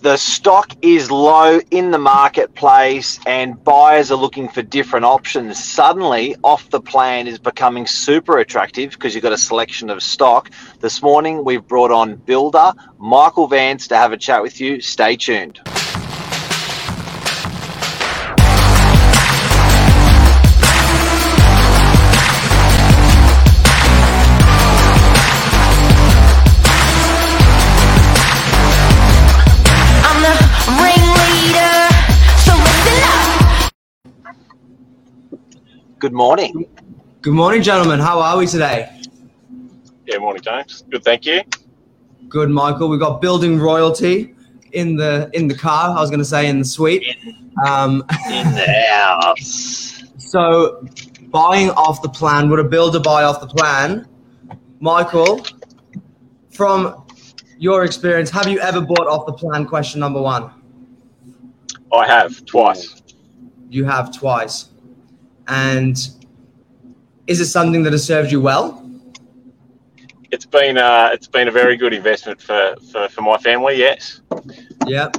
the stock is low in the marketplace and buyers are looking for different options. Suddenly, off the plan is becoming super attractive because you've got a selection of stock. This morning, we've brought on builder Michael Vance to have a chat with you. Stay tuned. Good morning. Good morning, gentlemen. How are we today? Yeah, morning, James. Good, thank you. Good, Michael. We've got building royalty in the in the car. I was going to say in the suite. Um, In the house. so, buying off the plan. Would a builder buy off the plan? Michael, from your experience, have you ever bought off the plan? Question number one. I have twice. You have twice, and is it something that has served you well? It's been uh, it's been a very good investment for, for, for my family. Yes. Yeah.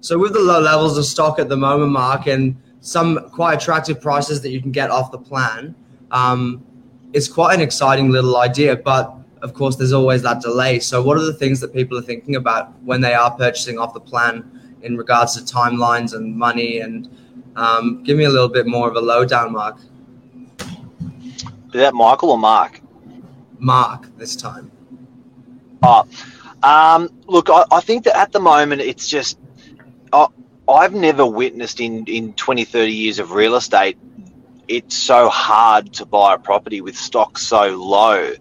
So with the low levels of stock at the moment, Mark, and some quite attractive prices that you can get off the plan, um, it's quite an exciting little idea. But of course, there's always that delay. So what are the things that people are thinking about when they are purchasing off the plan in regards to timelines and money? And um, give me a little bit more of a lowdown, Mark. Is that Michael or Mark? Mark, this time. Oh, um, look, I, I think that at the moment it's just, I, I've never witnessed in, in 20, 30 years of real estate, it's so hard to buy a property with stock so low.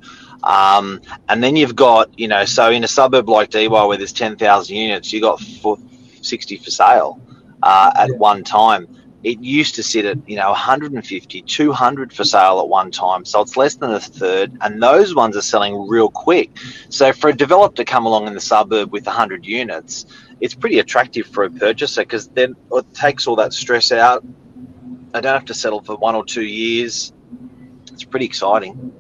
Um, and then you've got, you know, so in a suburb like Why where there's 10,000 units, you've got four, 60 for sale uh, at Yeah. one time. It used to sit at, you know, 150, 200 for sale at one time. So it's less than a third. And those ones are selling real quick. So for a developer to come along in the suburb with 100 units, it's pretty attractive for a purchaser because then it takes all that stress out. They don't have to settle for one or two years. It's pretty exciting.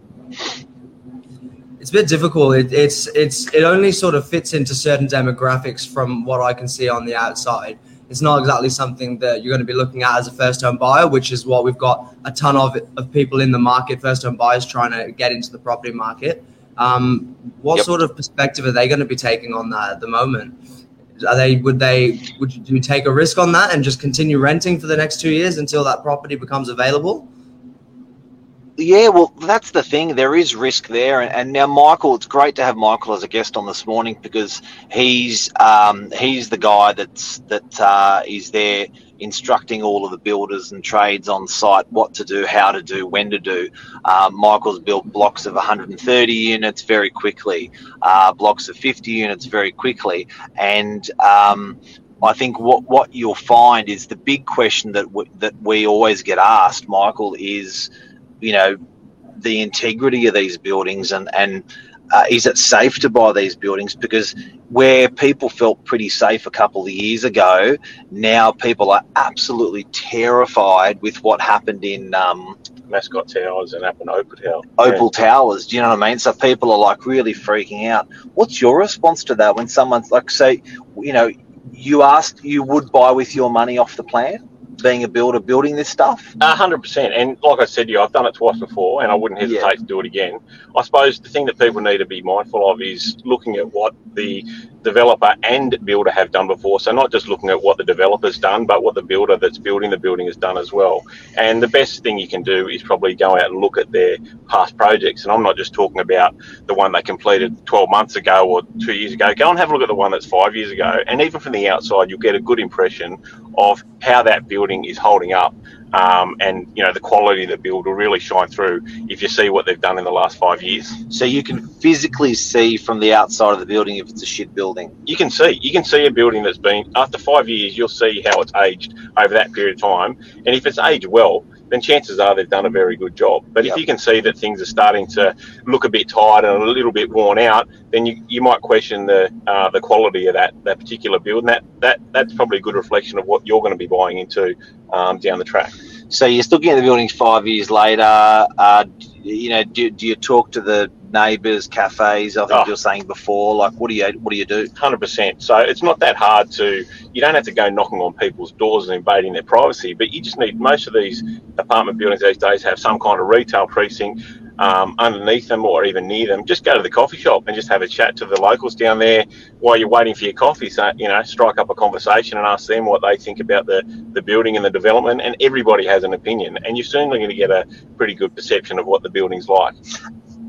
It's a bit difficult. It, it's it's it only sort of fits into certain demographics from what I can see on the outside. It's not exactly something that you're going to be looking at as a first home buyer, which is what we've got a ton of of people in the market, first home buyers trying to get into the property market. Um, what Yep. sort of perspective are they going to be taking on that at the moment? Are they would they would you take a risk on that and just continue renting for the next two years until that property becomes available? Yeah, well, that's the thing. There is risk there, and, and now Michael. It's great to have Michael as a guest on this morning because he's um, he's the guy that's that uh, is there instructing all of the builders and trades on site what to do, how to do, when to do. Um, Michael's built blocks of 130 units very quickly, uh, blocks of 50 units very quickly, and um, I think what, what you'll find is the big question that w- that we always get asked, Michael, is you know the integrity of these buildings and and uh, is it safe to buy these buildings because where people felt pretty safe a couple of years ago now people are absolutely terrified with what happened in um, Mascot Towers and up in Opal Tower. Opal Towers. Do you know what I mean? So people are like really freaking out. What's your response to that when someone's like, say, you know, you asked you would buy with your money off the plan, being a builder building this stuff? A hundred percent. And like I said to you, I've done it twice before, and I wouldn't hesitate Yeah. to do it again. I suppose the thing that people need to be mindful of is looking at what the developer and builder have done before. So not just looking at what the developer's done, but what the builder that's building the building has done as well. And the best thing you can do is probably go out and look at their past projects. And I'm not just talking about the one they completed 12 months ago or two years ago. Go and have a look at the one that's five years ago. And even from the outside, you'll get a good impression of how that building is holding up. Um, and you know the quality of the build will really shine through if you see what they've done in the last five years. So you can physically see from the outside of the building if it's a shit building. You can see you can see a building that's been after five years. You'll see how it's aged over that period of time, and if it's aged well, then chances are they've done a very good job. But Yep. if you can see that things are starting to look a bit tired and a little bit worn out, then you, you might question the uh, the quality of that that particular build, and that, that that's probably a good reflection of what you're going to be buying into um, down the track. So you're looking at the building five years later. Uh, you know, do, do you talk to the neighbours, cafes. I think Oh. you were saying before. Like, what do you what do you do? Hundred percent. So it's not that hard to. You don't have to go knocking on people's doors and invading their privacy, but you just need. Most of these apartment buildings these days have some kind of retail precinct um, underneath them or even near them. Just go to the coffee shop and just have a chat to the locals down there while you're waiting for your coffee. So you know, strike up a conversation and ask them what they think about the the building and the development. And everybody has an opinion, and you're certainly going to get a pretty good perception of what the building's like.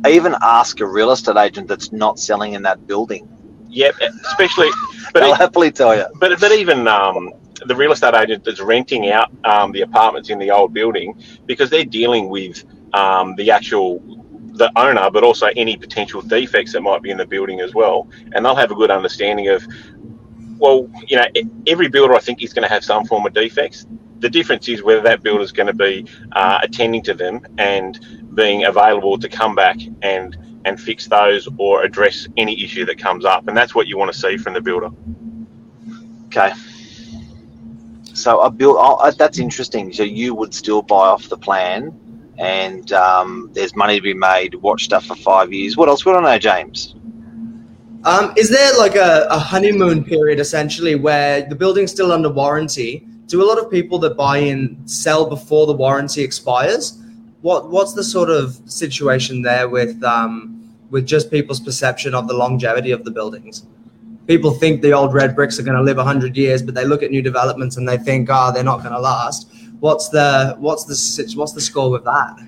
Even ask a real estate agent that's not selling in that building. Yep, especially. But it- happily tell you. but but even um, the real estate agent that's renting out um, the apartments in the old building because they're dealing with um, the actual the owner, but also any potential defects that might be in the building as well, and they'll have a good understanding of. Well, you know, every builder I think is going to have some form of defects. The difference is whether that builder is going to be uh, attending to them and being available to come back and and fix those or address any issue that comes up, and that's what you want to see from the builder. Okay. So I build, Oh, that's interesting. So you would still buy off the plan, and um, there's money to be made. Watch stuff for five years. What else? We don't know, James. Um, is there like a, a honeymoon period essentially where the building's still under warranty? Do a lot of people that buy in sell before the warranty expires? What what's the sort of situation there with um, with just people's perception of the longevity of the buildings? People think the old red bricks are going to live hundred years, but they look at new developments and they think, ah, they're not going to last. What's the what's the what's the score with that?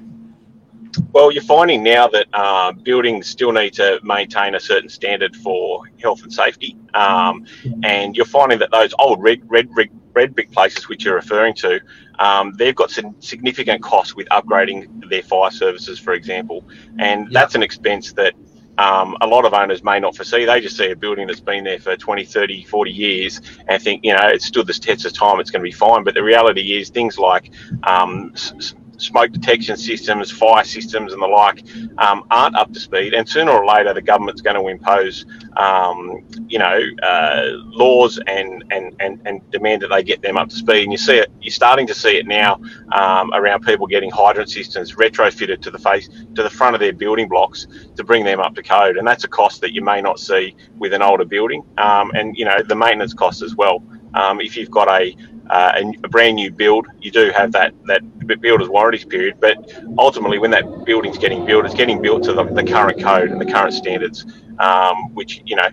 Well, you're finding now that uh, buildings still need to maintain a certain standard for health and safety, um, and you're finding that those old red red brick red brick places which you're referring to, um, they've got some significant costs with upgrading their fire services, for example, and Yeah. that's an expense that. Um, a lot of owners may not foresee. They just see a building that's been there for 20, 30, 40 years and think, you know, it's stood this test of time, it's going to be fine. But the reality is things like um, s- smoke detection systems, fire systems, and the like um, aren't up to speed. And sooner or later, the government's going to impose, um, you know, uh, laws and, and, and, and demand that they get them up to speed. And you see it, you're starting to see it now um, around people getting hydrant systems retrofitted to the face, to the front of their building blocks to bring them up to code. And that's a cost that you may not see with an older building. Um, and, you know, the maintenance costs as well. Um, if you've got a uh, a, a brand new build, you do have that that builder's warranty period. But ultimately, when that building's getting built, it's getting built to the, the current code and the current standards, um, which you know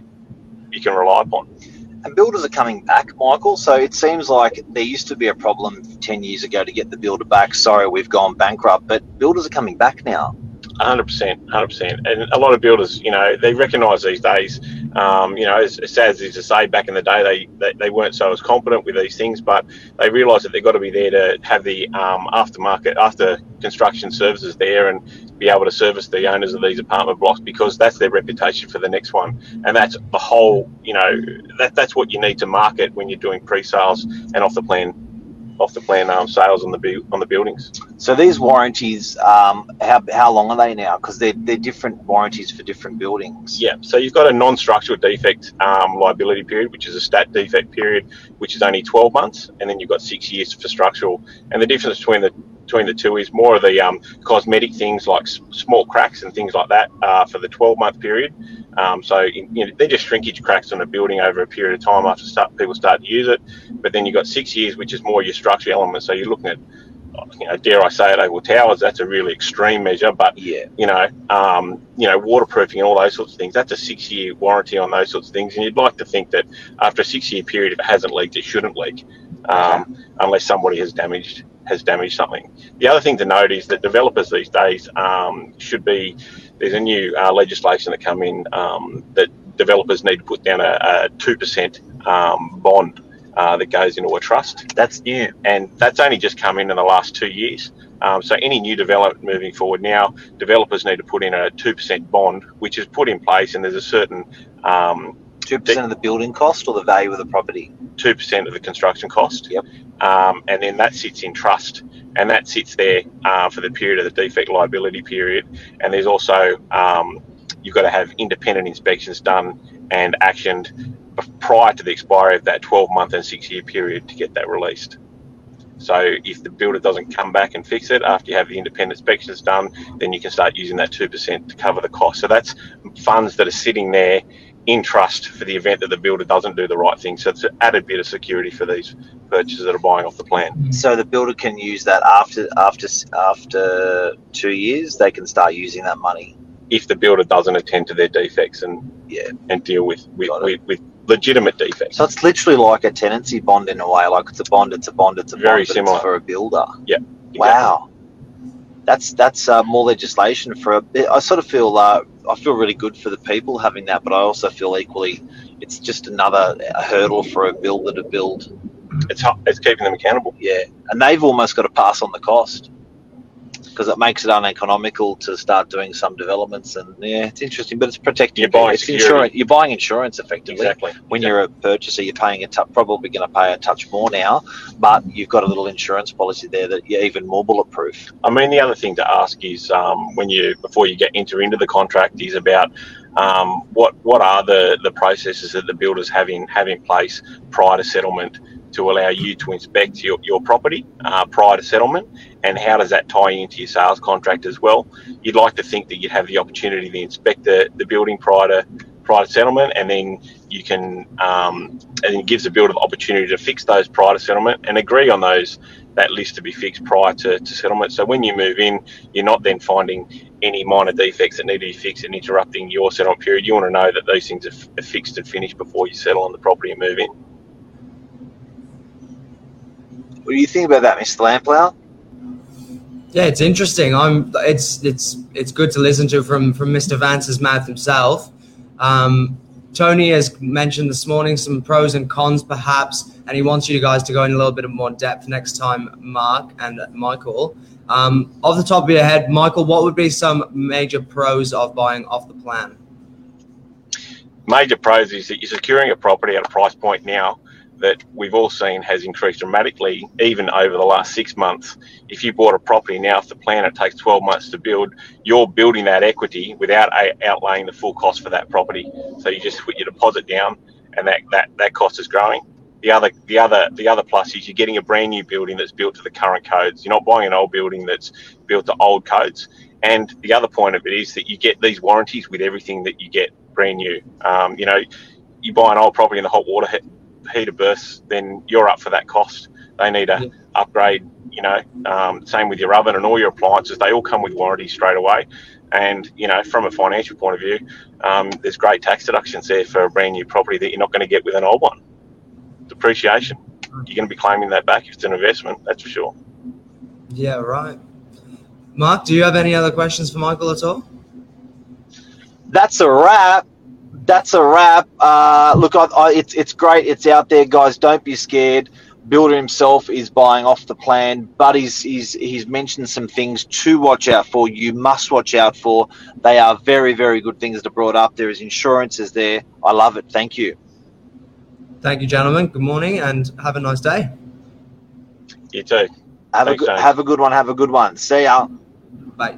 you can rely upon. And builders are coming back, Michael. So it seems like there used to be a problem 10 years ago to get the builder back. Sorry, we've gone bankrupt, but builders are coming back now. hundred percent, hundred percent. And a lot of builders, you know, they recognise these days. Um, you know, as, as sad as it is to say, back in the day, they, they they weren't so as competent with these things, but they realised that they've got to be there to have the um, aftermarket, after construction services there, and be able to service the owners of these apartment blocks because that's their reputation for the next one, and that's the whole. You know, that that's what you need to market when you're doing pre-sales and off the plan, off the plan um, sales on the bu- on the buildings. So these warranties, um, how, how long are they now? Because they're, they're different warranties for different buildings. Yeah, so you've got a non-structural defect um, liability period, which is a stat defect period, which is only 12 months, and then you've got six years for structural. And the difference between the between the two is more of the um, cosmetic things like s- small cracks and things like that uh, for the 12-month period. Um, so you know, they're just shrinkage cracks on a building over a period of time after start, people start to use it. But then you've got six years, which is more your structural element. So you're looking at, you know, dare I say it, Opal Towers. That's a really extreme measure, but Yeah. you know, um, you know, waterproofing and all those sorts of things. That's a six-year warranty on those sorts of things, and you'd like to think that after a six-year period, if it hasn't leaked, it shouldn't leak, um, unless somebody has damaged has damaged something. The other thing to note is that developers these days um, should be. There's a new uh, legislation that come in um, that developers need to put down a two percent um, bond uh, that goes into a trust That's new. and that's only just come in in the last two years. Um, so any new development moving forward now, developers need to put in a two percent bond, which is put in place, and there's a certain um, 2% of the building cost or the value of the property? two percent of the construction cost. Yep. Um, and then that sits in trust, and that sits there uh, for the period of the defect liability period. And there's also um, you've got to have independent inspections done and actioned prior to the expiry of that 12 month and six year period to get that released. So if the builder doesn't come back and fix it after you have the independent inspections done, then you can start using that two percent to cover the cost. So that's funds that are sitting there in trust for the event that the builder doesn't do the right thing. So it's an added bit of security for these purchasers that are buying off the plan. So the builder can use that after after after two years. They can start using that money. If the builder doesn't attend to their defects and Yeah. and deal with with, with, with legitimate defects. So it's literally like a tenancy bond in a way. Like it's a bond, it's a bond, it's a Very bond, but similar. for a builder. Exactly. Wow, that's that's uh, more legislation for a bit. I sort of feel uh, I feel really good for the people having that, but I also feel equally it's just another hurdle for a builder to build. It's it's keeping them accountable. Yeah, and they've almost got to pass on the cost because it makes it uneconomical to start doing some developments. And yeah, it's interesting, but it's protecting. You're buying it's insurance. You're buying insurance effectively. Exactly. When you're a purchaser, you're paying a t- probably going to pay a touch more now, but you've got a little insurance policy there that you're even more bulletproof. I mean, the other thing to ask is um, when you before you get enter into the contract is about um, what what are the, the processes that the builders have in have in place prior to settlement to allow you to inspect your, your property uh, prior to settlement, and how does that tie into your sales contract as well? You'd like to think that you'd have the opportunity to inspect the, the building prior to prior to settlement, and then you can um, and it gives the builder the opportunity to fix those prior to settlement and agree on those that list to be fixed prior to, to settlement. So when you move in, you're not then finding any minor defects that need to be fixed and interrupting your settlement period. You want to know that these things are, f- are fixed and finished before you settle on the property and move in. What do you think about that, Mr. Lamplow? Yeah, it's interesting. I'm. It's it's it's good to listen to from from Mr. Vance's mouth himself. Um, Tony has mentioned this morning some pros and cons, perhaps, and he wants you guys to go in a little bit of more depth next time, Mark and Michael. Um, off the top of your head, Michael, what would be some major pros of buying off the plan? Major pros is that you're securing a property at a price point now that we've all seen has increased dramatically, even over the last six months. If you bought a property now, if the plan it takes 12 months to build, you're building that equity without outlaying the full cost for that property. So you just put your deposit down, and that, that, that cost is growing. The other the other the other plus is you're getting a brand new building that's built to the current codes. You're not buying an old building that's built to old codes. And the other point of it is that you get these warranties with everything that you get brand new. Um, you know, you buy an old property and the hot water he- heater bursts, then you're up for that cost. They need a Yeah. upgrade. You know, um, same with your oven and all your appliances. They all come with warranty straight away. And you know, from a financial point of view, um, there's great tax deductions there for a brand new property that you're not going to get with an old one. Depreciation, you're going to be claiming that back if it's an investment. That's for sure. Yeah, right. Mark, do you have any other questions for Michael at all? That's a wrap. That's a wrap. Uh, look, I, I, it's it's great. It's out there, guys. Don't be scared. Builder himself is buying off the plan, but he's, he's he's mentioned some things to watch out for. You must watch out for. They are very very good things to are brought up. There is insurances there. I love it. Thank you. Thank you, gentlemen. Good morning and have a nice day. You too. Have Thanks, a good Tony. have a good one. Have a good one. See ya. Bye.